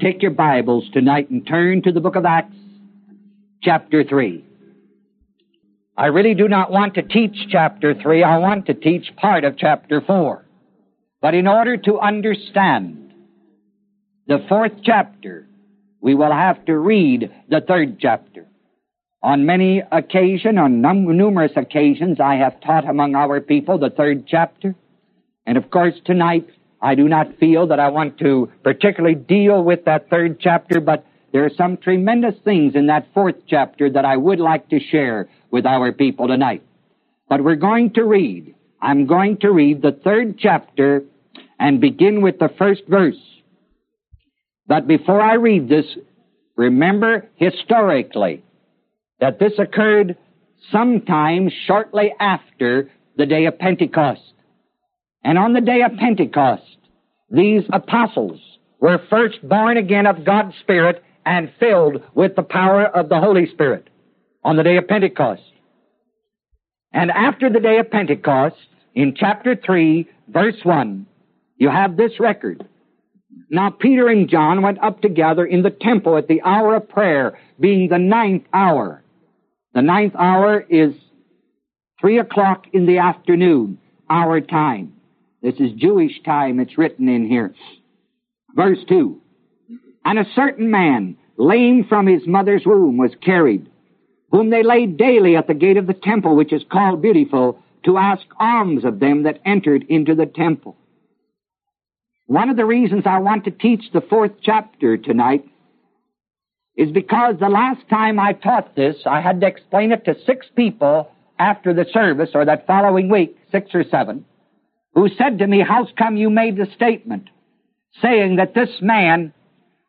take your Bibles tonight and turn to the book of Acts, chapter 3. I really do not want to teach chapter 3. I want to teach part of chapter 4. But in order to understand the fourth chapter, we will have to read the third chapter. On many occasions, on num- numerous occasions, I have taught among our people the third chapter. And of course, tonight, I do not feel that I want to particularly deal with that third chapter, but there are some tremendous things in that fourth chapter that I would like to share with our people tonight. But we're going to read. I'm going to read the third chapter and begin with the first verse. But before I read this, remember historically that this occurred sometime shortly after the day of Pentecost. And on the day of Pentecost, these apostles were first born again of God's Spirit and filled with the power of the Holy Spirit on the day of Pentecost. And after the day of Pentecost, in chapter 3, verse 1, you have this record. Now Peter and John went up together in the temple at the hour of prayer, being the ninth hour. The ninth hour is three o'clock in the afternoon, our time. This is Jewish time, it's written in here. Verse 2. And a certain man, lame from his mother's womb, was carried, whom they laid daily at the gate of the temple, which is called Beautiful, to ask alms of them that entered into the temple. One of the reasons I want to teach the fourth chapter tonight is because the last time I taught this, I had to explain it to six people after the service, or that following week, six or seven, who said to me, How's come you made the statement saying that this man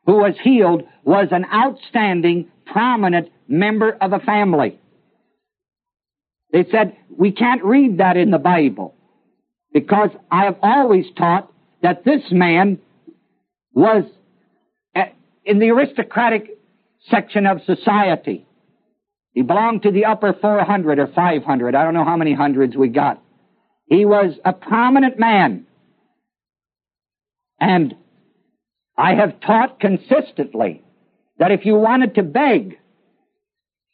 who was healed was an outstanding, prominent member of a family? They said, We can't read that in the Bible because I have always taught that this man was eh, in the aristocratic section of society. He belonged to the upper 400 or 500. I don't know how many hundreds we got. He was a prominent man. And I have taught consistently that if you wanted to beg,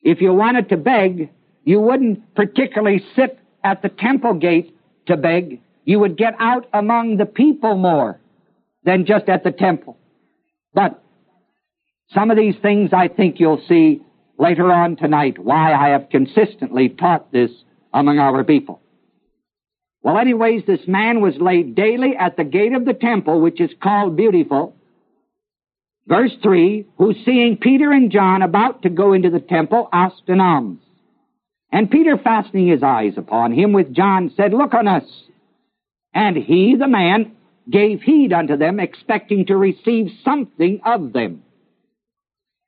if you wanted to beg, you wouldn't particularly sit at the temple gate to beg you would get out among the people more than just at the temple. But some of these things I think you'll see later on tonight why I have consistently taught this among our people. Well, anyways, this man was laid daily at the gate of the temple, which is called Beautiful. Verse 3, who seeing Peter and John about to go into the temple, asked an alms. And Peter, fastening his eyes upon him with John, said, Look on us. And he, the man, gave heed unto them, expecting to receive something of them.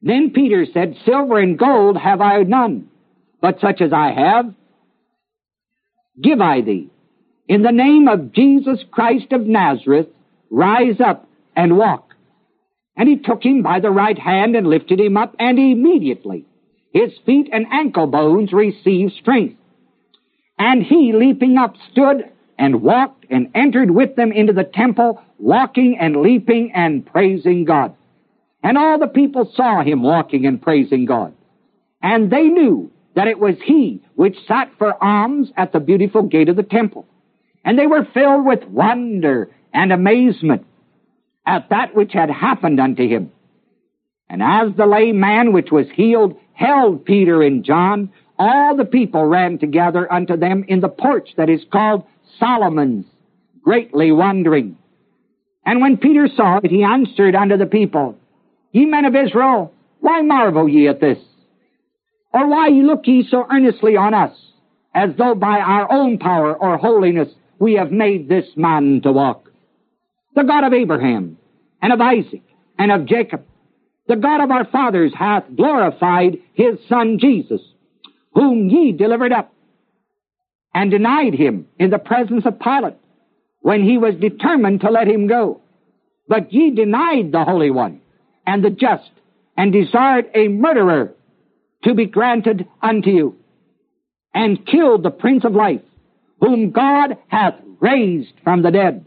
Then Peter said, Silver and gold have I none, but such as I have, give I thee. In the name of Jesus Christ of Nazareth, rise up and walk. And he took him by the right hand and lifted him up, and immediately his feet and ankle bones received strength. And he, leaping up, stood and walked and entered with them into the temple, walking and leaping and praising God. And all the people saw him walking and praising God. And they knew that it was he which sat for alms at the beautiful gate of the temple. And they were filled with wonder and amazement at that which had happened unto him. And as the lame man which was healed held Peter and John, all the people ran together unto them in the porch that is called Solomon's, greatly wondering. And when Peter saw it, he answered unto the people, Ye men of Israel, why marvel ye at this? Or why look ye so earnestly on us, as though by our own power or holiness we have made this man to walk? The God of Abraham, and of Isaac, and of Jacob, the God of our fathers hath glorified his Son Jesus, whom ye delivered up and denied him in the presence of Pilate when he was determined to let him go. But ye denied the Holy One and the just and desired a murderer to be granted unto you and killed the Prince of Life whom God hath raised from the dead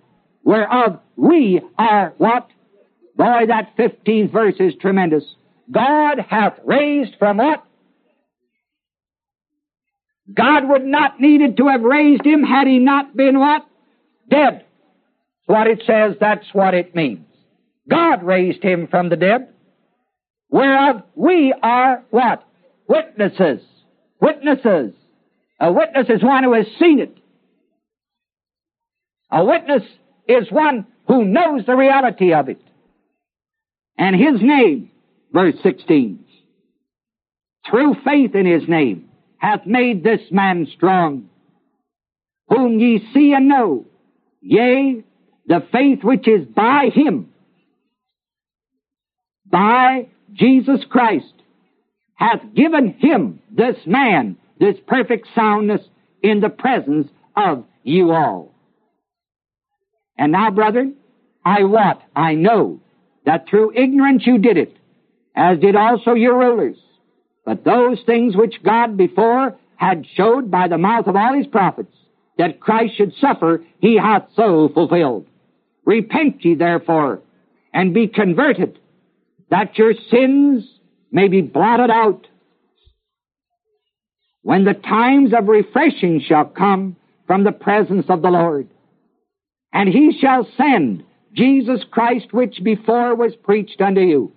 whereof we are what? Boy, that 15th verse is tremendous. God hath raised from what? God would not needed to have raised him had he not been what? Dead. What it says, that's what it means. God raised him from the dead, whereof we are what? Witnesses. Witnesses. A witness is one who has seen it. A witness is one who knows the reality of it. And his name, verse 16, through faith in his name, hath made this man strong, whom ye see and know, yea, the faith which is by him, by Jesus Christ, hath given him, this man, this perfect soundness in the presence of you all. And now, brethren, I wot, I know, that through ignorance you did it, as did also your rulers. But those things which God before had showed by the mouth of all his prophets, that Christ should suffer, he hath so fulfilled. Repent ye therefore, and be converted, that your sins may be blotted out. When the times of refreshing shall come from the presence of the Lord, and he shall send Jesus Christ, which before was preached unto you,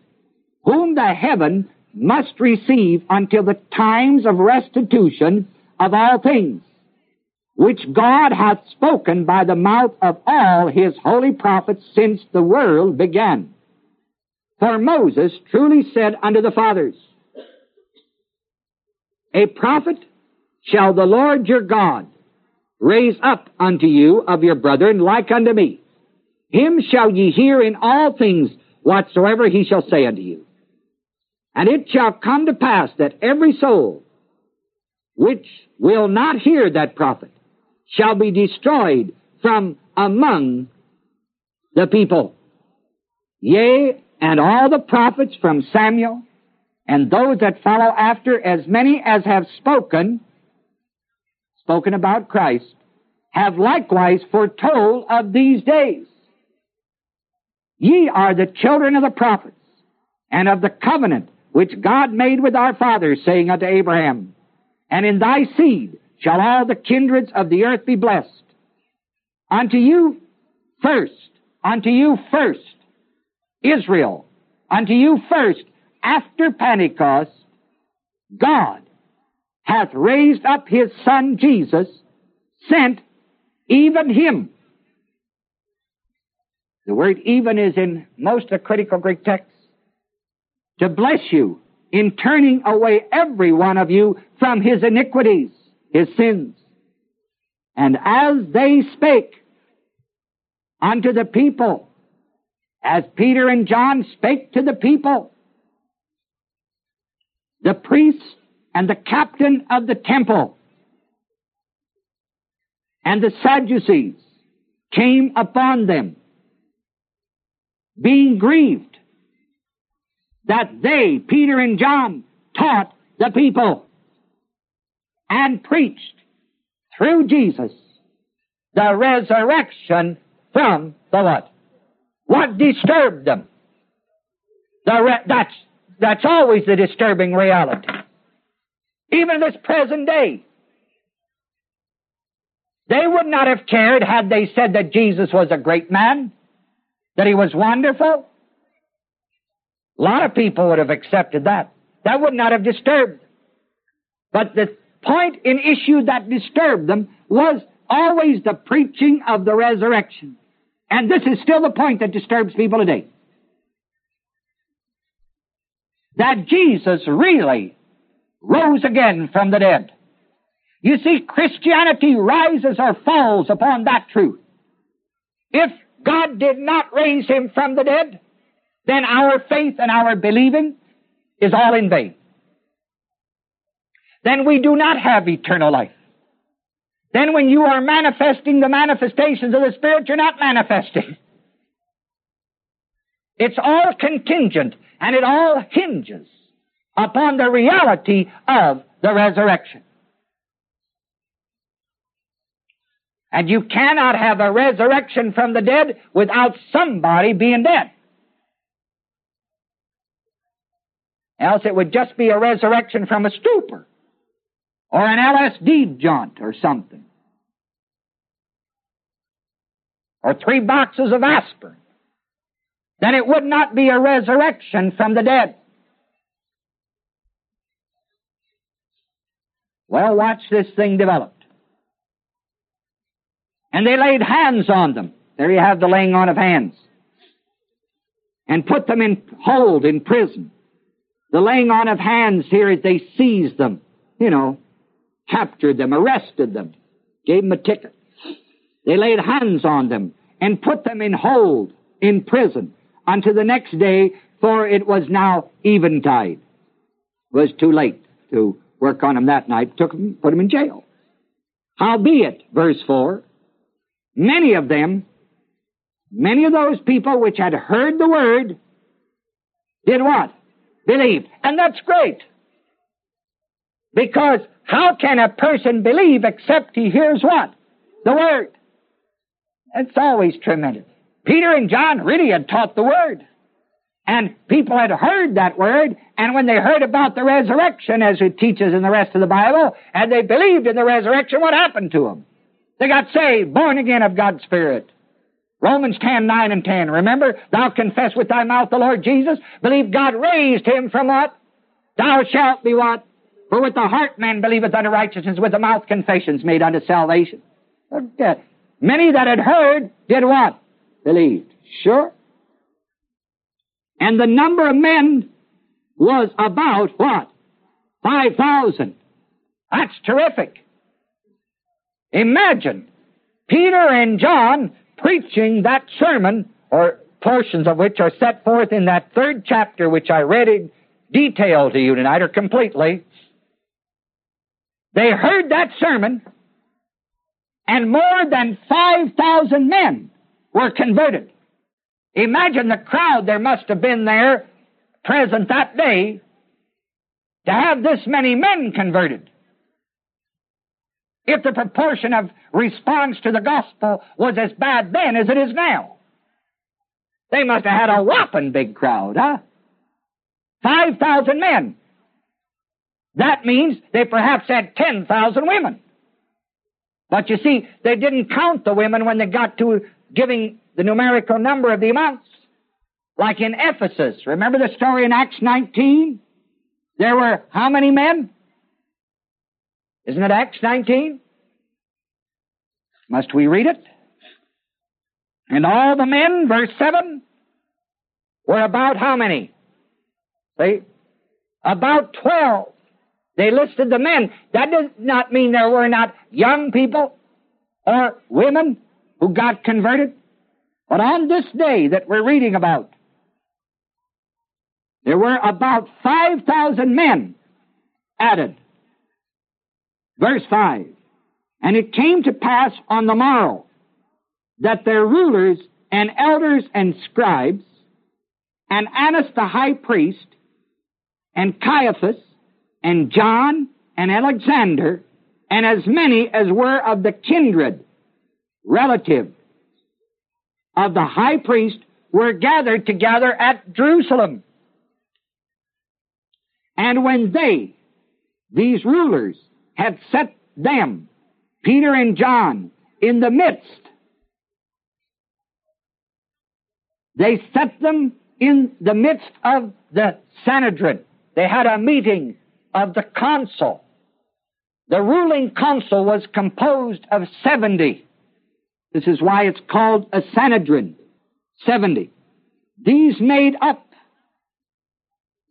whom the heaven must receive until the times of restitution of all things, which God hath spoken by the mouth of all his holy prophets since the world began. For Moses truly said unto the fathers, A prophet shall the Lord your God raise up unto you of your brethren like unto me. Him shall ye hear in all things whatsoever he shall say unto you. And it shall come to pass that every soul which will not hear that prophet shall be destroyed from among the people. Yea, and all the prophets from Samuel and those that follow after, as many as have spoken, spoken about Christ, have likewise foretold of these days. Ye are the children of the prophets and of the covenant which God made with our fathers, saying unto Abraham, And in thy seed shall all the kindreds of the earth be blessed. Unto you first, unto you first, Israel, unto you first, after Pentecost, God hath raised up his Son Jesus, sent even him. The word even is in most of critical Greek texts to bless you in turning away every one of you from his iniquities, his sins. And as they spake unto the people, as Peter and John spake to the people, the priests and the captain of the temple and the Sadducees came upon them, being grieved that they, Peter and John, taught the people and preached through Jesus the resurrection from the what? What disturbed them? The re- that's, that's always the disturbing reality. Even this present day. They would not have cared had they said that Jesus was a great man, that he was wonderful, a lot of people would have accepted that. That would not have disturbed. But the point in issue that disturbed them was always the preaching of the resurrection. And this is still the point that disturbs people today. That Jesus really rose again from the dead. You see, Christianity rises or falls upon that truth. If God did not raise him from the dead, then our faith and our believing is all in vain. Then we do not have eternal life. Then when you are manifesting the manifestations of the Spirit, you're not manifesting. It's all contingent and it all hinges upon the reality of the resurrection. And you cannot have a resurrection from the dead without somebody being dead. Else it would just be a resurrection from a stupor or an LSD jaunt or something. Or three boxes of aspirin. Then it would not be a resurrection from the dead. Well, watch this thing develop. And they laid hands on them. There you have the laying on of hands. And put them in hold in prison. The laying on of hands here is they seized them, you know, captured them, arrested them, gave them a ticket. They laid hands on them and put them in hold in prison unto the next day, for it was now eventide. It was too late to work on them that night, took them, put them in jail. Howbeit, verse 4, many of them, many of those people which had heard the word, did what? Believed. And that's great. Because how can a person believe except he hears what? The Word. It's always tremendous. Peter and John really had taught the Word. And people had heard that Word, and when they heard about the resurrection, as it teaches in the rest of the Bible, and they believed in the resurrection, what happened to them? They got saved, born again of God's Spirit. Romans 10, 9 and 10. Remember, thou confess with thy mouth the Lord Jesus, believe God raised him from what? Thou shalt be what? For with the heart man believeth unto righteousness, with the mouth confessions made unto salvation. Many that had heard did what? Believed. Sure. And the number of men was about what? 5,000. That's terrific. Imagine Peter and John preaching that sermon, or portions of which are set forth in that third chapter, which I read in detail to you tonight, or completely. They heard that sermon, and more than 5,000 men were converted. Imagine the crowd there must have been there present that day to have this many men converted. If the proportion of response to the gospel was as bad then as it is now, they must have had a whopping big crowd, huh? 5,000 men. That means they perhaps had 10,000 women. But you see, they didn't count the women when they got to giving the numerical number of the amounts. Like in Ephesus. Remember the story in Acts 19? There were how many men? Isn't it Acts 19? Must we read it? And all the men, verse 7, were about how many? See? About 12. They listed the men. That does not mean there were not young people or women who got converted. But on this day that we're reading about, there were about 5,000 men added. Verse 5. And it came to pass on the morrow that their rulers and elders and scribes and Annas the high priest and Caiaphas and John and Alexander and as many as were of the kindred relative of the high priest were gathered together at Jerusalem. And when they, these rulers, had set them, Peter and John, in the midst, they set them in the midst of the Sanhedrin. They had a meeting of the council. The ruling council was composed of 70. This is why it's called a Sanhedrin. 70. These made up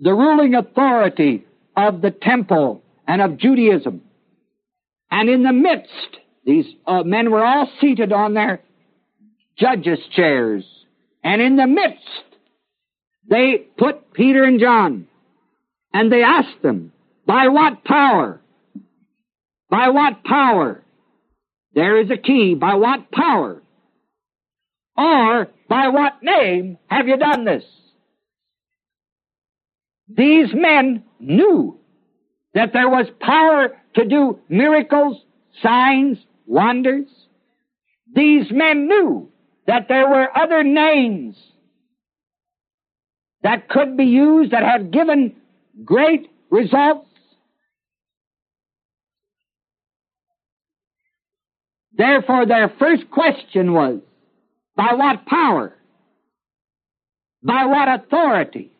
the ruling authority of the temple and of Judaism. And in the midst, these uh, men were all seated on their judges' chairs. And in the midst, they put Peter and John. And they asked them, by what power? By what power? There is a key. By what power? Or by what name have you done this? These men knew that there was power to do miracles, signs, wonders. These men knew that there were other names that could be used that had given great results. Therefore, their first question was, by what power? By what authority?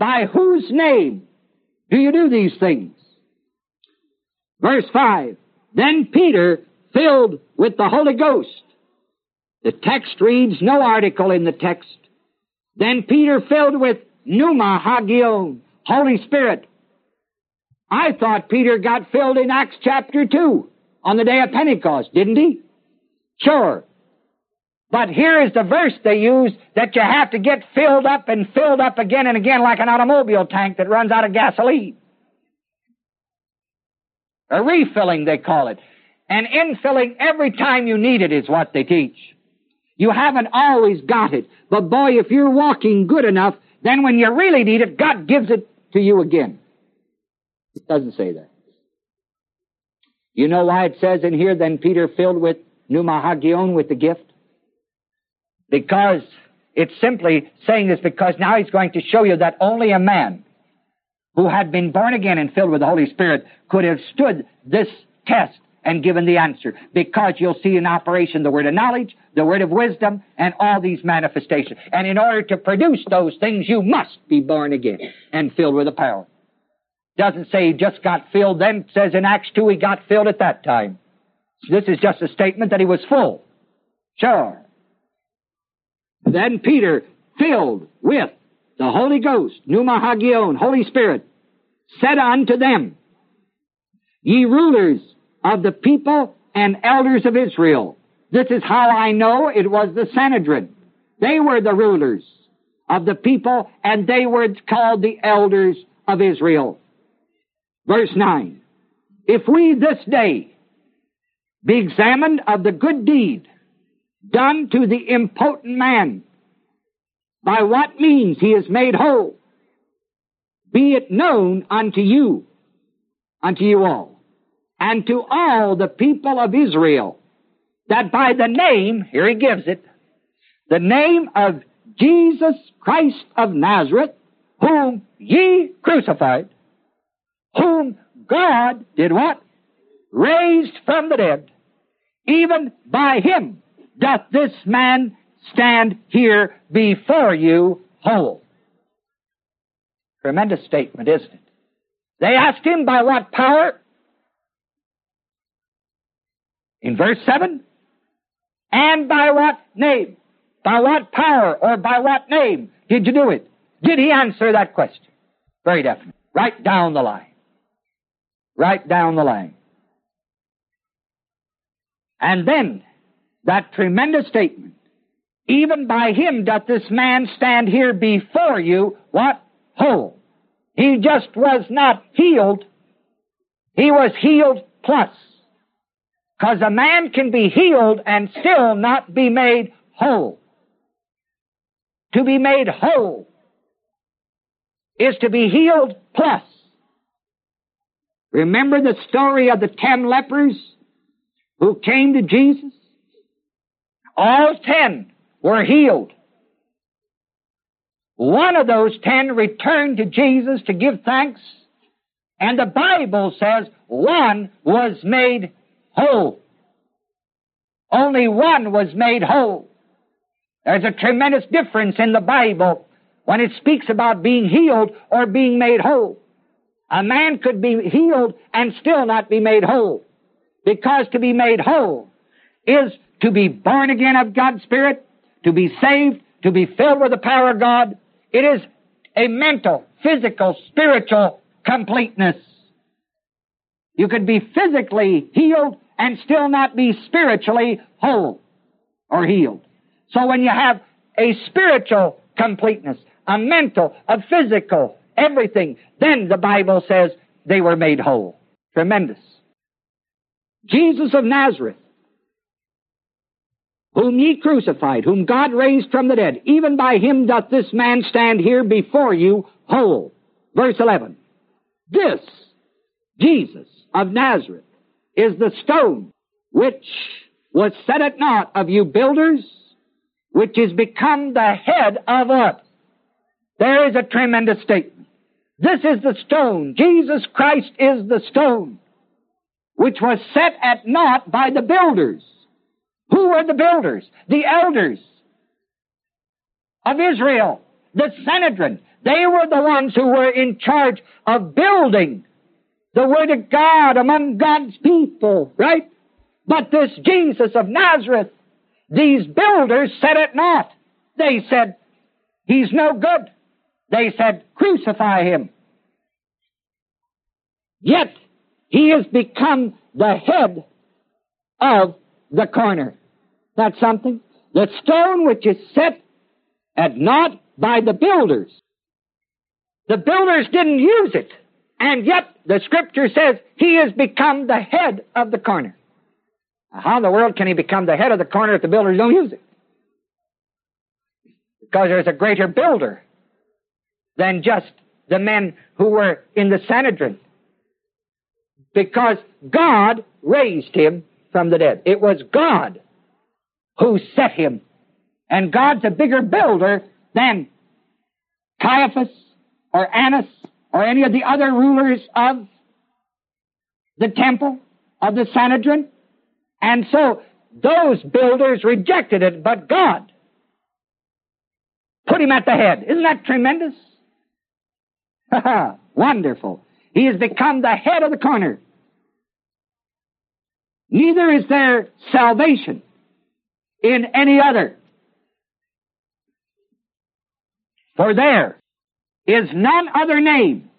By whose name do you do these things? Verse 5. Then Peter, filled with the Holy Ghost. The text reads no article in the text. Then Peter filled with pneuma hagion, Holy Spirit. I thought Peter got filled in Acts chapter 2 on the day of Pentecost, didn't he? Sure. But here is the verse they use that you have to get filled up and filled up again and again like an automobile tank that runs out of gasoline. A refilling, they call it. And infilling every time you need it is what they teach. You haven't always got it. But boy, if you're walking good enough, then when you really need it, God gives it to you again. It doesn't say that. You know why it says in here, then Peter filled with pneumahagion, with the gift? Because it's simply saying this because now he's going to show you that only a man who had been born again and filled with the Holy Spirit could have stood this test and given the answer. Because you'll see in operation the word of knowledge, the word of wisdom, and all these manifestations. And in order to produce those things, you must be born again and filled with the power. Doesn't say he just got filled then, says in Acts 2 he got filled at that time. This is just a statement that he was full. Sure. Then Peter, filled with the Holy Ghost, Pneuma Hagion, Holy Spirit, said unto them, Ye rulers of the people and elders of Israel. This is how I know it was the Sanhedrin. They were the rulers of the people and they were called the elders of Israel. Verse 9. If we this day be examined of the good deed done to the impotent man, by what means he is made whole, be it known unto you, unto you all, and to all the people of Israel, that by the name, here he gives it, the name of Jesus Christ of Nazareth, whom ye crucified, whom God did what? Raised from the dead. Even by him doth this man stand here before you whole. Tremendous statement, isn't it? They asked him by what power? In verse 7, and by what name? By what power or by what name did you do it? Did he answer that question? Very definite. Right down the line. Right down the line. And then, that tremendous statement, even by him doth this man stand here before you, what? Whole. He just was not healed. He was healed plus. Because a man can be healed and still not be made whole. To be made whole is to be healed plus. Remember the story of the ten lepers who came to Jesus? All ten were healed. One of those ten returned to Jesus to give thanks, and the Bible says one was made whole. Only one was made whole. There's a tremendous difference in the Bible when it speaks about being healed or being made whole. A man could be healed and still not be made whole. Because to be made whole is to be born again of God's Spirit, to be saved, to be filled with the power of God. It is a mental, physical, spiritual completeness. You could be physically healed and still not be spiritually whole or healed. So when you have a spiritual completeness, a mental, a physical, everything, then the Bible says they were made whole. Tremendous. Jesus of Nazareth, whom ye crucified, whom God raised from the dead, even by him doth this man stand here before you whole. Verse 11. This, Jesus of Nazareth, is the stone which was set at naught of you builders, which is become the head of what? There is a tremendous statement. This is the stone. Jesus Christ is the stone, which was set at naught by the builders. Who were the builders? The elders of Israel, the Sanhedrin. They were the ones who were in charge of building the Word of God among God's people, right? But this Jesus of Nazareth, these builders set it not. They said, He's no good. They said, Crucify Him. Yet, He has become the head of the corner. That's something. The stone which is set at naught by the builders. The builders didn't use it. And yet the scripture says he has become the head of the corner. How in the world can he become the head of the corner if the builders don't use it? Because there's a greater builder than just the men who were in the Sanhedrin. Because God raised him from the dead. It was God who set him. And God's a bigger builder than Caiaphas or Annas or any of the other rulers of the temple of the Sanhedrin. And so those builders rejected it, but God put him at the head. Isn't that tremendous? Wonderful. He has become the head of the corner. Neither is there salvation in any other. For there is none other name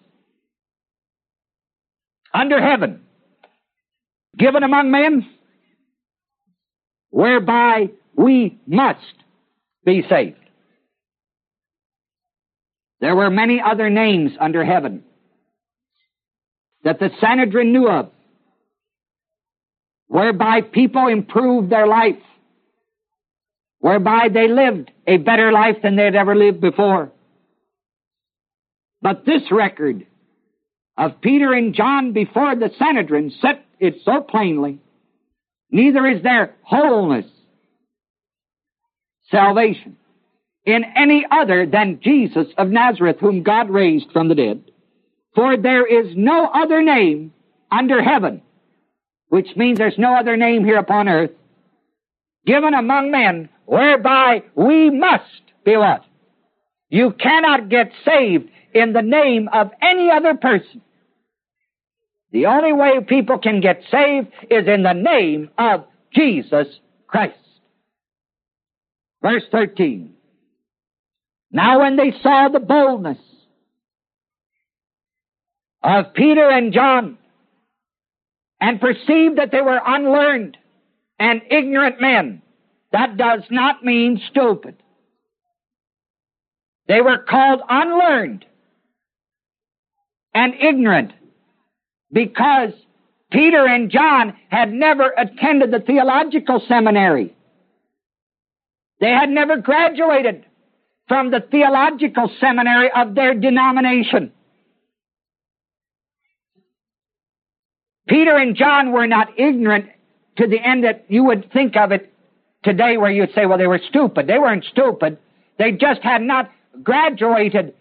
under heaven given among men whereby we must be saved. There were many other names under heaven that the Sanhedrin knew of, whereby people improved their life, whereby they lived a better life than they had ever lived before. But this record of Peter and John before the Sanhedrin set it so plainly. Neither is there wholeness, salvation, in any other than Jesus of Nazareth, whom God raised from the dead. For there is no other name under heaven, which means there's no other name here upon earth, given among men whereby we must be what? You cannot get saved in the name of any other person. The only way people can get saved is in the name of Jesus Christ. Verse 13. Now when they saw the boldness of Peter and John and perceived that they were unlearned and ignorant men, that does not mean stupid. They were called unlearned and ignorant because Peter and John had never attended the theological seminary. They had never graduated from the theological seminary of their denomination. Peter and John were not ignorant to the end that you would think of it today where you'd say, well, they were stupid. They weren't stupid. They just had not graduated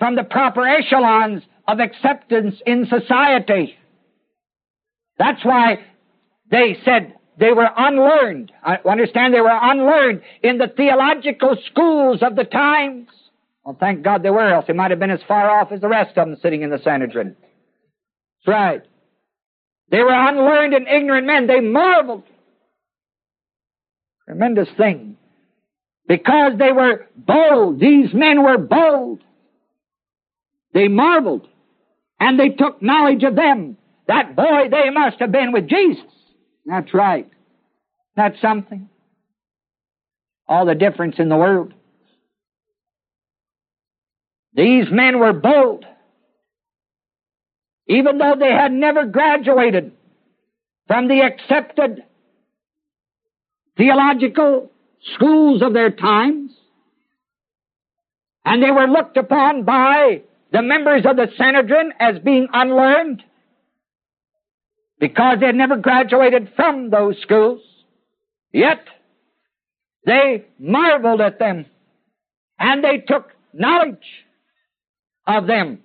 from the proper echelons of acceptance in society. That's why they said they were unlearned. I understand they were unlearned in the theological schools of the times. Well, thank God they were, else they might have been as far off as the rest of them sitting in the Sanhedrin. That's right. They were unlearned and ignorant men. They marveled. Tremendous thing. Because they were bold. These men were bold. They marveled and they took knowledge of them. That boy, they must have been with Jesus. That's right. That's something. All the difference in the world. These men were bold. Even though they had never graduated from the accepted theological schools of their times, and they were looked upon by the members of the Sanhedrin as being unlearned because they had never graduated from those schools. Yet they marveled at them and they took knowledge of them.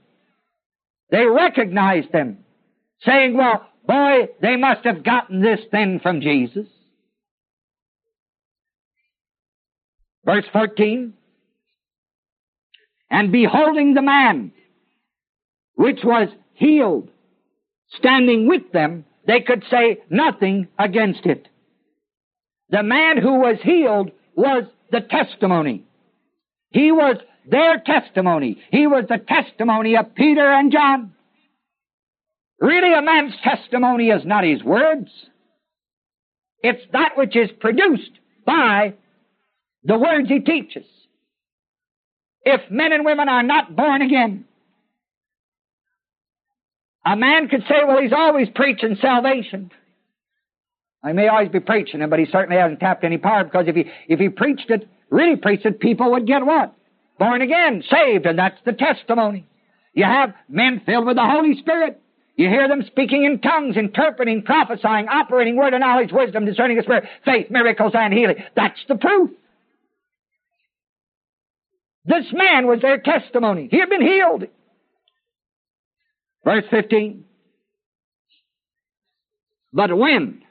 They recognized them, saying, well, boy, they must have gotten this then from Jesus. Verse 14. And beholding the man, which was healed, standing with them, they could say nothing against it. The man who was healed was the testimony. He was their testimony. He was the testimony of Peter and John. Really, a man's testimony is not his words. It's that which is produced by the words he teaches. If men and women are not born again, a man could say, well, he's always preaching salvation. I may always be preaching it, but he certainly hasn't tapped any power because if he, if he preached it, really preached it, people would get what? Born again, saved, and that's the testimony. You have men filled with the Holy Spirit. You hear them speaking in tongues, interpreting, prophesying, operating word of knowledge, wisdom, discerning the Spirit, faith, miracles, and healing. That's the proof. This man was their testimony. He had been healed. Verse 15. But when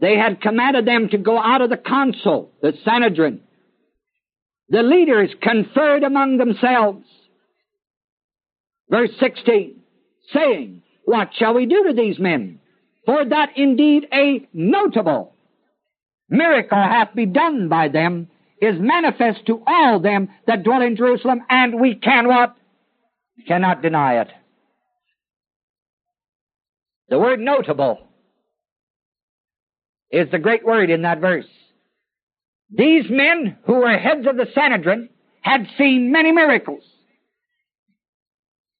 they had commanded them to go out of the council, the Sanhedrin, the leaders conferred among themselves. Verse 16, saying, What shall we do to these men? For that indeed a notable miracle hath been done by them is manifest to all them that dwell in Jerusalem, and we can what? Cannot deny it. The word notable is the great word in that verse. These men who were heads of the Sanhedrin had seen many miracles.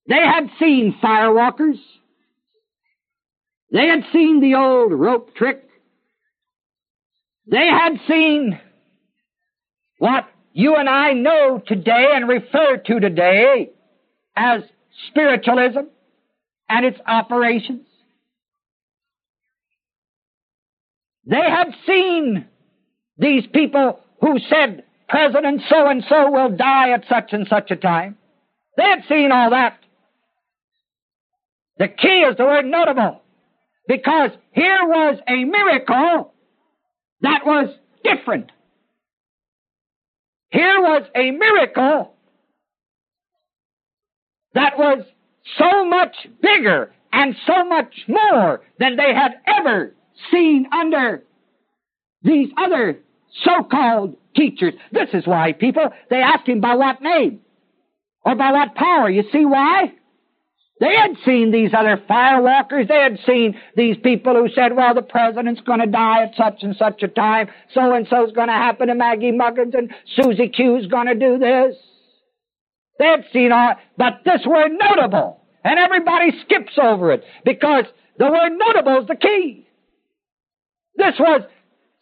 They had seen firewalkers. They had seen the old rope trick. They had seen what you and I know today and refer to today as spiritualism and its operations. They had seen these people who said President so and so will die at such and such a time. They had seen all that. The key is the word notable. Because here was a miracle that was different. Here was a miracle that was so much bigger and so much more than they had ever seen under these other so-called teachers. This is why people, they ask him by what name or by what power. You see why? They had seen these other firewalkers. They had seen these people who said, well, the president's going to die at such and such a time. So and so's going to happen to Maggie Muggins and Susie Q's going to do this. They had seen all, but this word notable. And everybody skips over it because the word notable is the key. This was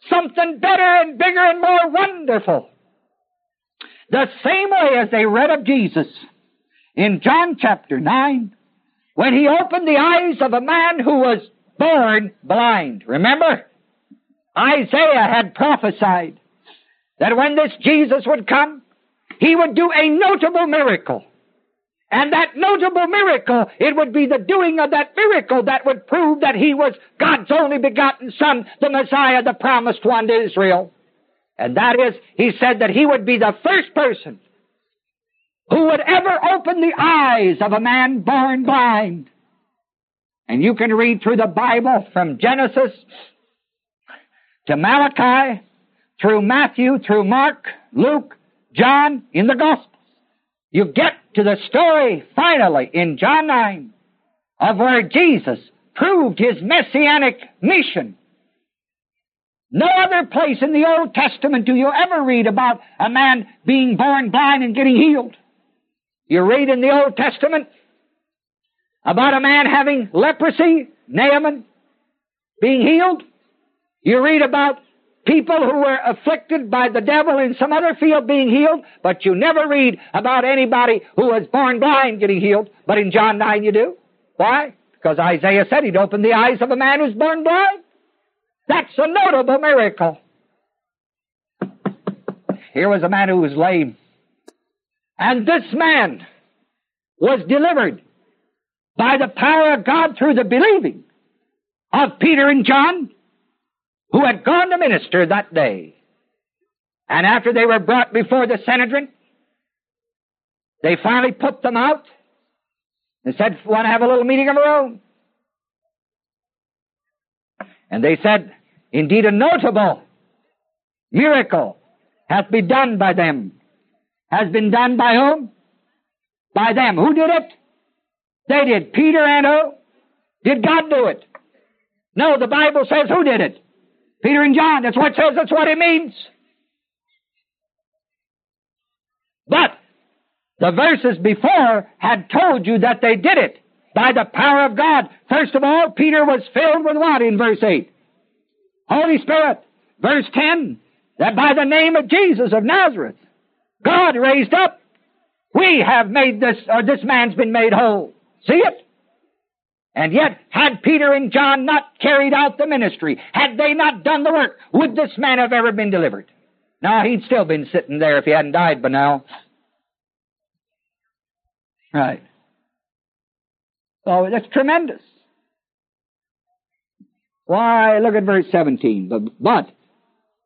something better and bigger and more wonderful. The same way as they read of Jesus in John chapter 9, when he opened the eyes of a man who was born blind. Remember? Isaiah had prophesied that when this Jesus would come, he would do a notable miracle. And that notable miracle, it would be the doing of that miracle that would prove that he was God's only begotten Son, the Messiah, the promised one to Israel. And that is, he said that he would be the first person who would ever open the eyes of a man born blind. And you can read through the Bible from Genesis to Malachi, through Matthew, through Mark, Luke, John, in the Gospels. You get to the story finally in John 9 of where Jesus proved his messianic mission. No other place in the Old Testament do you ever read about a man being born blind and getting healed. You read in the Old Testament about a man having leprosy, Naaman, being healed. You read about people who were afflicted by the devil in some other field being healed, but you never read about anybody who was born blind getting healed. But in John 9 you do. Why? Because Isaiah said he'd open the eyes of a man who's born blind. That's a notable miracle. Here was a man who was lame. And this man was delivered by the power of God through the believing of Peter and John, who had gone to minister that day. And after they were brought before the Sanhedrin, they finally put them out and said, want to have a little meeting of our own. And they said, indeed a notable miracle hath been done by them. Has been done by whom? By them. Who did it? They did. Peter and who? Did God do it? No, the Bible says who did it? Peter and John. That's what it says. That's what it means. But the verses before had told you that they did it by the power of God. First of all, Peter was filled with what in verse 8? Holy Spirit. Verse 10, that by the name of Jesus of Nazareth, God raised up. We have made this, or this man's been made whole. See it? And yet, had Peter and John not carried out the ministry, had they not done the work, would this man have ever been delivered? No, he'd still been sitting there if he hadn't died by now. Right. Oh, that's tremendous. Why, look at verse 17. But, but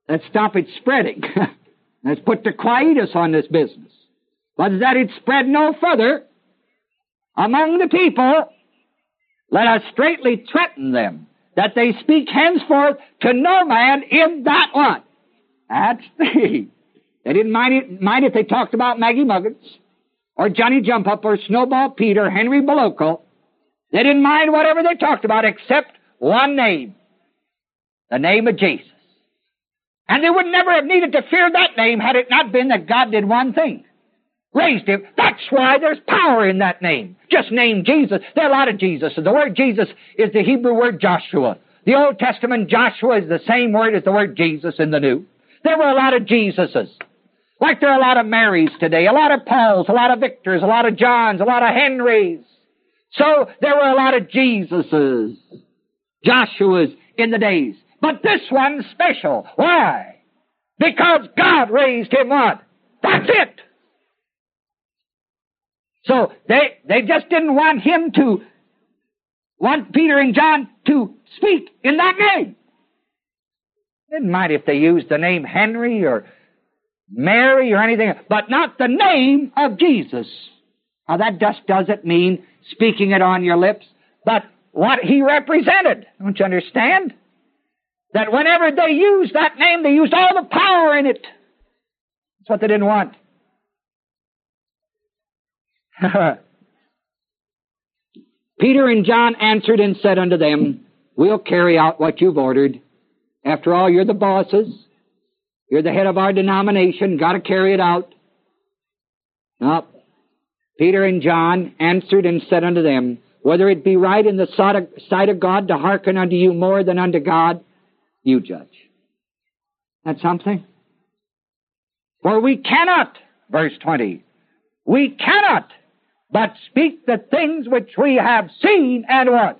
let's stop it spreading. let's put the quietus on this business. But that it spread no further among the people, let us straightly threaten them that they speak henceforth to no man in that one. That's the. They didn't mind it, mind if they talked about Maggie Muggins or Johnny Jump Up or Snowball Peter, Henry Boloco. They didn't mind whatever they talked about except one name. The name of Jesus. And they would never have needed to fear that name had it not been that God did one thing. Raised him. That's why there's power in that name. Just name Jesus. There are a lot of Jesus. The word Jesus is the Hebrew word Joshua. The Old Testament Joshua is the same word as the word Jesus in the New. There were a lot of Jesuses. Like there are a lot of Marys today, a lot of Pauls, a lot of Victors, a lot of Johns, a lot of Henrys. So there were a lot of Jesuses, Joshuas in the days. But this one's special. Why? Because God raised him what? That's it. So they, they just didn't want him to, want Peter and John to speak in that name. Didn't mind if they used the name Henry or Mary or anything, but not the name of Jesus. Now that just doesn't mean speaking it on your lips, but what he represented. Don't you understand? That whenever they used that name, they used all the power in it. That's what they didn't want. Peter and John answered and said unto them, We'll carry out what you've ordered. After all, you're the bosses. You're the head of our denomination, got to carry it out. No. Peter and John answered and said unto them, Whether it be right in the sight of God to hearken unto you more than unto God, you judge. That's something. For we cannot, verse 20, we cannot but speak the things which we have seen and heard.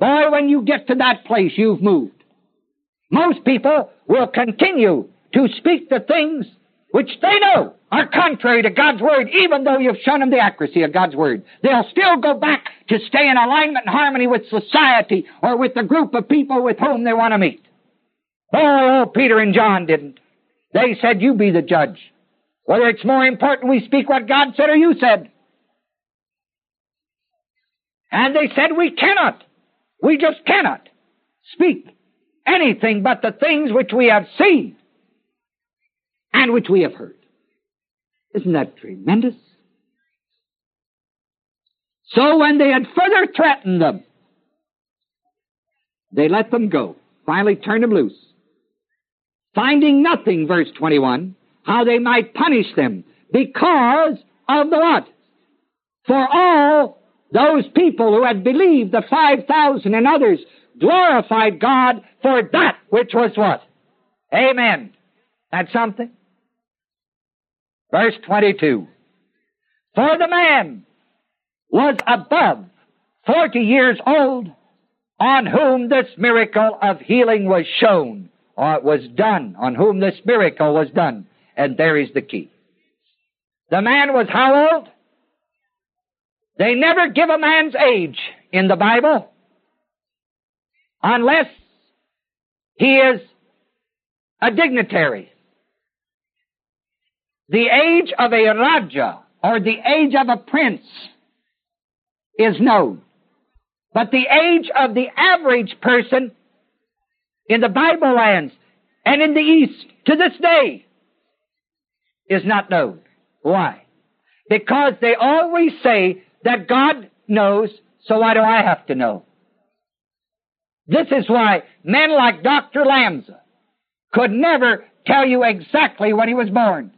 Boy, when you get to that place, you've moved. Most people will continue to speak the things which they know are contrary to God's Word, even though you've shown them the accuracy of God's Word. They'll still go back to stay in alignment and harmony with society or with the group of people with whom they want to meet. Oh, Peter and John didn't. They said, you be the judge. Whether it's more important we speak what God said or you said. And they said, we cannot. We just cannot speak anything but the things which we have seen and which we have heard. Isn't that tremendous? So when they had further threatened them, they let them go. Finally turned them loose. Finding nothing, verse 21, how they might punish them because of the what? For all those people who had believed, the 5,000 and others, glorified God for that which was what? Amen. That's something. Verse 22. For the man was above 40 years old on whom this miracle of healing was shown, or it was done, on whom this miracle was done. And there is the key. The man was how old? They never give a man's age in the Bible unless he is a dignitary. The age of a Raja or the age of a prince is known. But the age of the average person in the Bible lands and in the East to this day is not known. Why? Because they always say that God knows, so why do I have to know? This is why men like Dr. Lamsa could never tell you exactly when he was born.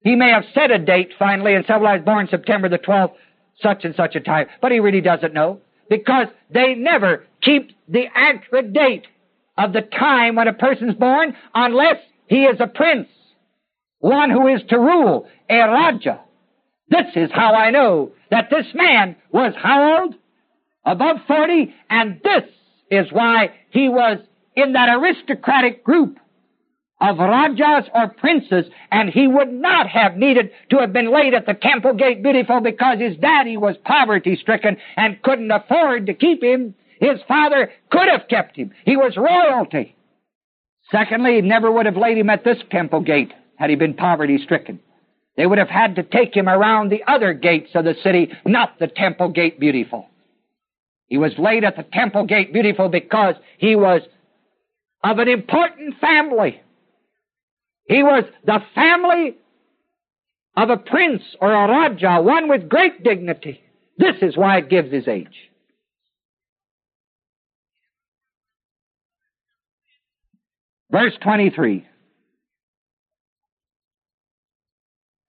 He may have said a date finally and said, well, I was born September the 12th, such and such a time, but he really doesn't know because they never keep the accurate date of the time when a person's born unless he is a prince, one who is to rule, a Raja. This is how I know that this man was how old? Above 40, and this is why he was in that aristocratic group of Rajas or princes, and he would not have needed to have been laid at the temple gate beautiful because his daddy was poverty stricken and couldn't afford to keep him. His father could have kept him. He was royalty. Secondly, he never would have laid him at this temple gate had he been poverty stricken. They would have had to take him around the other gates of the city, not the temple gate beautiful. He was laid at the temple gate beautiful because he was of an important family. He was the family of a prince or a Raja, one with great dignity. This is why it gives his age. Verse 23.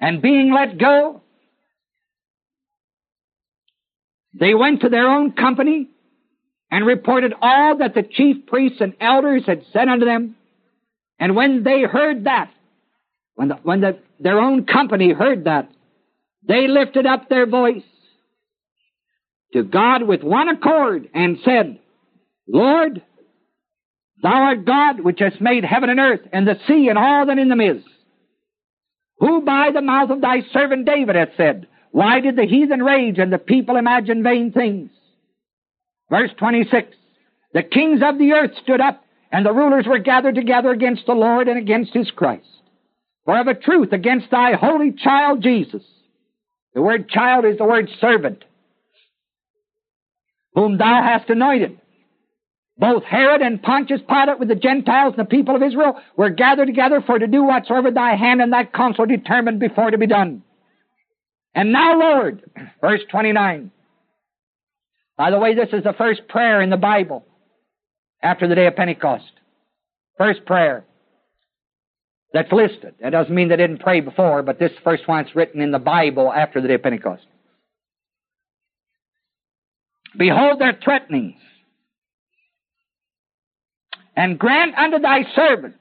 And being let go, they went to their own company and reported all that the chief priests and elders had said unto them. And when they heard that, when, the, when the, their own company heard that, they lifted up their voice to God with one accord and said, Lord, thou art God which hast made heaven and earth and the sea and all that in them is. Who by the mouth of thy servant David hath said, Why did the heathen rage and the people imagine vain things? Verse 26, The kings of the earth stood up and the rulers were gathered together against the Lord and against his Christ. For of a truth against thy holy child Jesus. The word child is the word servant. Whom thou hast anointed. Both Herod and Pontius Pilate with the Gentiles and the people of Israel were gathered together for to do whatsoever thy hand and thy counsel determined before to be done. And now, Lord, verse 29. By the way, this is the first prayer in the Bible after the day of Pentecost. First prayer that's listed. That doesn't mean they didn't pray before, but this first one's written in the Bible after the day of Pentecost. Behold their threatenings, and grant unto thy servants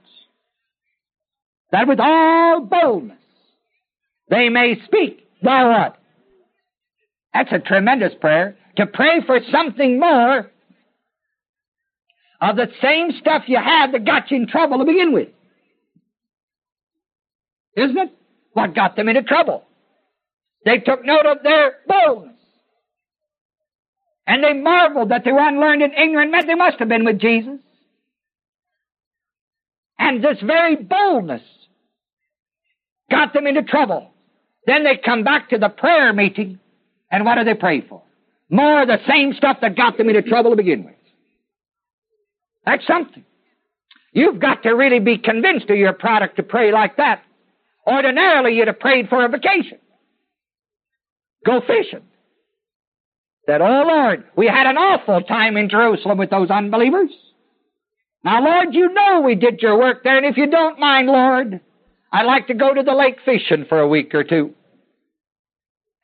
that with all boldness they may speak what? That's a tremendous prayer. To pray for something more of the same stuff you had that got you in trouble to begin with. Isn't it? What got them into trouble? They took note of their boldness. And they marveled that they were unlearned and ignorant. They must have been with Jesus. And this very boldness got them into trouble. Then they come back to the prayer meeting, and what do they pray for? More of the same stuff that got them into trouble to begin with. That's something. You've got to really be convinced of your product to pray like that. Ordinarily, you'd have prayed for a vacation. Go fishing. Said, Oh Lord, we had an awful time in Jerusalem with those unbelievers. Now, Lord, you know we did your work there, and if you don't mind, Lord, I'd like to go to the lake fishing for a week or two.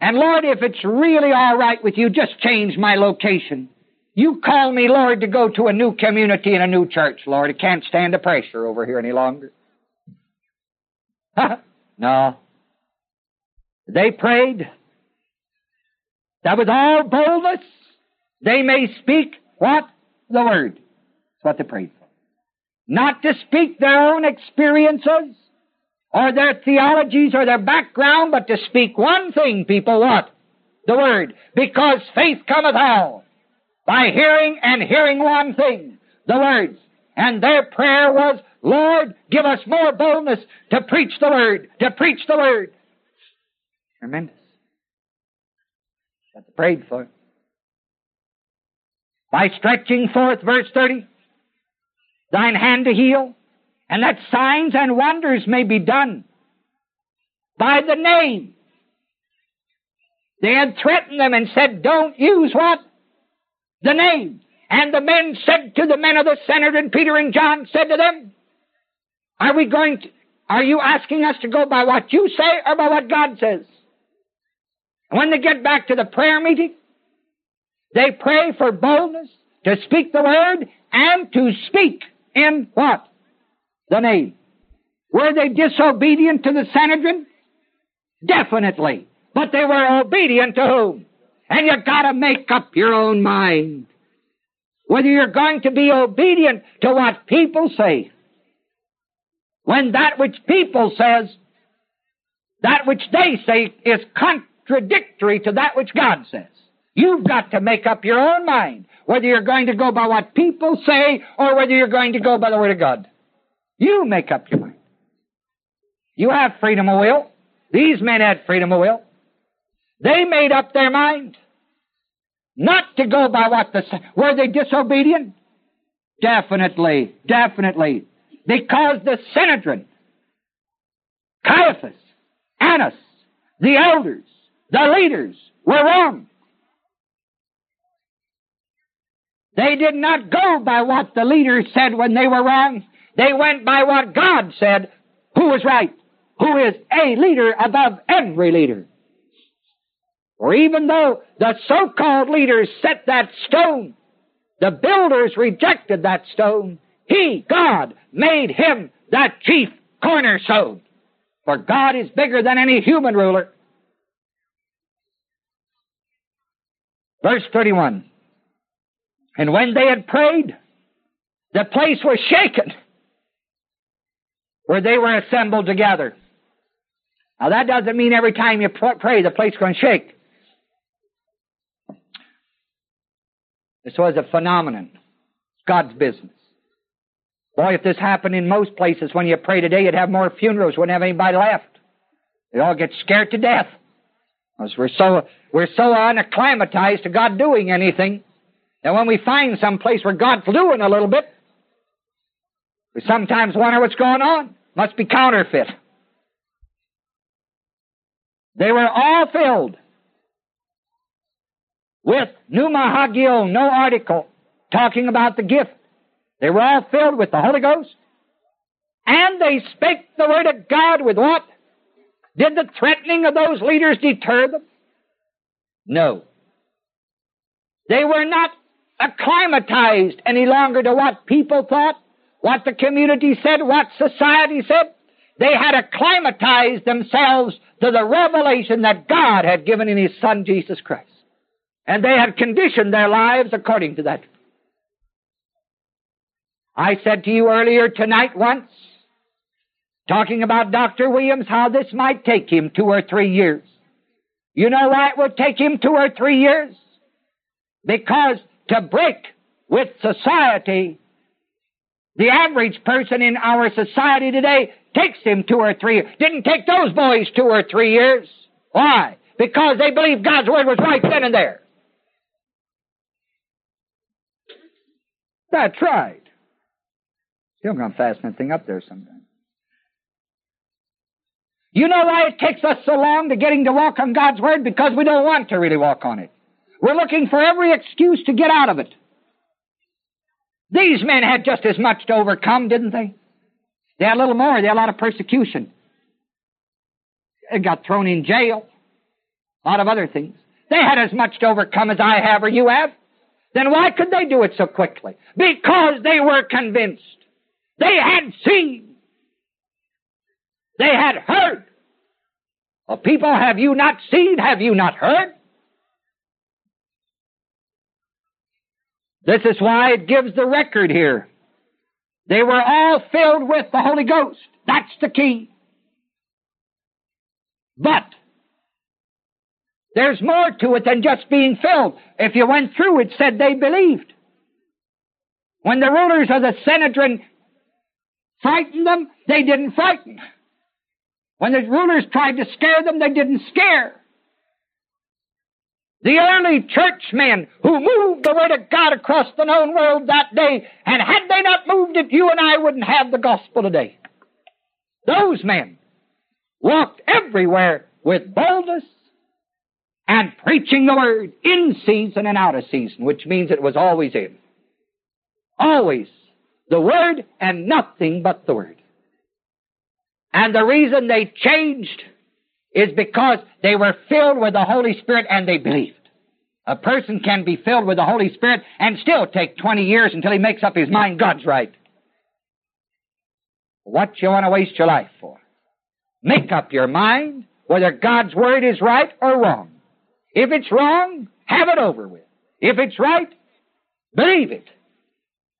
And Lord, if it's really all right with you, just change my location. You call me, Lord, to go to a new community and a new church, Lord. I can't stand the pressure over here any longer. no. They prayed that with all boldness they may speak what? The Word. That's what they prayed. Not to speak their own experiences or their theologies or their background, but to speak one thing, people, what? the Word, because faith cometh how? By hearing and hearing one thing, the words. And their prayer was, Lord, give us more boldness to preach the Word, to preach the Word. Tremendous. That's prayed for. By stretching forth, verse 30, thine hand to heal, and that signs and wonders may be done by the name. They had threatened them and said, don't use what? The name. And the men said to the men of the Sanhedrin, Peter and John said to them, are we going to, are you asking us to go by what you say or by what God says? And when they get back to the prayer meeting, they pray for boldness to speak the word and to speak in what? The name. Were they disobedient to the Sanhedrin? Definitely. But they were obedient to whom? And you gotta make up your own mind. Whether you're going to be obedient to what people say. When that which people says, that which they say is contradictory to that which God says. You've got to make up your own mind whether you're going to go by what people say or whether you're going to go by the Word of God. You make up your mind. You have freedom of will. These men had freedom of will. They made up their mind not to go by what the were they disobedient? Definitely, definitely, because the Sanhedrin, Caiaphas, Annas, the elders, the leaders were wrong. They did not go by what the leaders said when they were wrong. They went by what God said, who was right, who is a leader above every leader. For even though the so-called leaders set that stone, the builders rejected that stone, He, God, made Him that chief cornerstone. For God is bigger than any human ruler. Verse 31. And when they had prayed, the place was shaken where they were assembled together. Now that doesn't mean every time you pray the place going to shake. This was a phenomenon. It's God's business. Boy, if this happened in most places when you pray today, you'd have more funerals, wouldn't have anybody left. They all get scared to death. Because we're so, we're so unacclimatized to God doing anything. And when we find some place where God's doing a little bit, we sometimes wonder what's going on. Must be counterfeit. They were all filled with pneuma hagion, no article, talking about the gift. They were all filled with the Holy Ghost. And they spake the word of God with what? Did the threatening of those leaders deter them? No. They were not acclimatized any longer to what people thought, what the community said, what society said. They had acclimatized themselves to the revelation that God had given in His Son Jesus Christ. And they had conditioned their lives according to that. I said to you earlier tonight once, talking about Dr. Williams, how this might take him two or three years. You know why it would take him two or three years? Because to break with society. The average person in our society today takes him two or three years. Didn't take those boys two or three years. Why? Because they believed God's word was right then and there. That's right. Still gonna fasten that thing up there sometime. You know why it takes us so long to getting to walk on God's word? Because we don't want to really walk on it. We're looking for every excuse to get out of it. These men had just as much to overcome, didn't they? They had a little more. They had a lot of persecution. They got thrown in jail. A lot of other things. They had as much to overcome as I have or you have. Then why could they do it so quickly? Because they were convinced. They had seen. They had heard. Well, people, have you not seen? Have you not heard? This is why it gives the record here. They were all filled with the Holy Ghost. That's the key. But There's more to it than just being filled. If you went through, it said they believed. When the rulers of the Sanhedrin frightened them, they didn't frighten. When the rulers tried to scare them, they didn't scare. The early churchmen who moved the Word of God across the known world that day, and had they not moved it, you and I wouldn't have the gospel today. Those men walked everywhere with boldness and preaching the Word in season and out of season, which means it was always in. Always the Word and nothing but the Word. And the reason they changed is because they were filled with the Holy Spirit and they believed. A person can be filled with the Holy Spirit and still take 20 years until he makes up his mind God's right. What you want to waste your life for? Make up your mind whether God's Word is right or wrong. If it's wrong, have it over with. If it's right, believe it.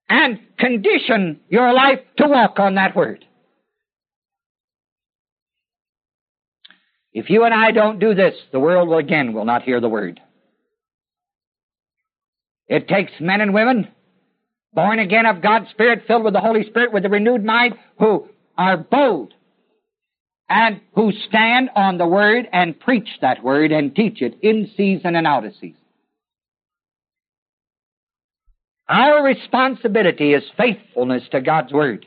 And condition your life to walk on that Word. If you and I don't do this, the world will again will not hear the word. It takes men and women born again of God's Spirit, filled with the Holy Spirit, with a renewed mind, who are bold and who stand on the Word and preach that Word and teach it in season and out of season. Our responsibility is faithfulness to God's Word.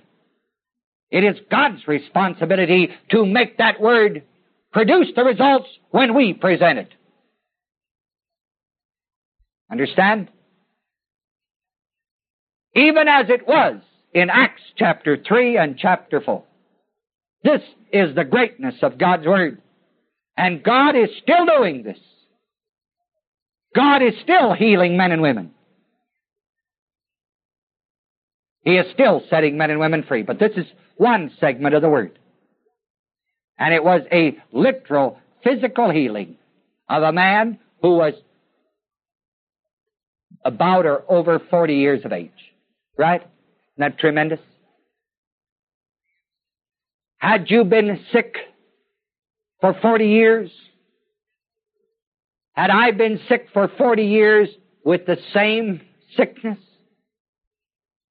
It is God's responsibility to make that Word produce the results when we present it. Understand? Even as it was in Acts chapter 3 and chapter 4. This is the greatness of God's Word. And God is still doing this. God is still healing men and women. He is still setting men and women free. But this is one segment of the Word. And it was a literal physical healing of a man who was about or over 40 years of age. Right? Isn't that tremendous? Had you been sick for 40 years? Had I been sick for 40 years with the same sickness?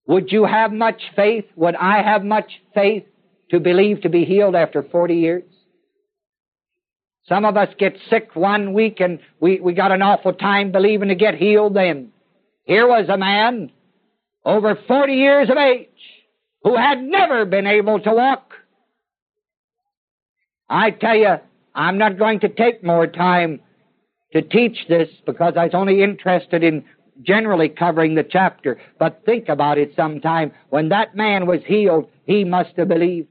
Would you have much faith? Would I have much faith to believe to be healed after 40 years? Some of us get sick one week and we, we got an awful time believing to get healed then. Here was a man over 40 years of age who had never been able to walk. I tell you, I'm not going to take more time to teach this because I was only interested in generally covering the chapter. But think about it sometime. When that man was healed, he must have believed.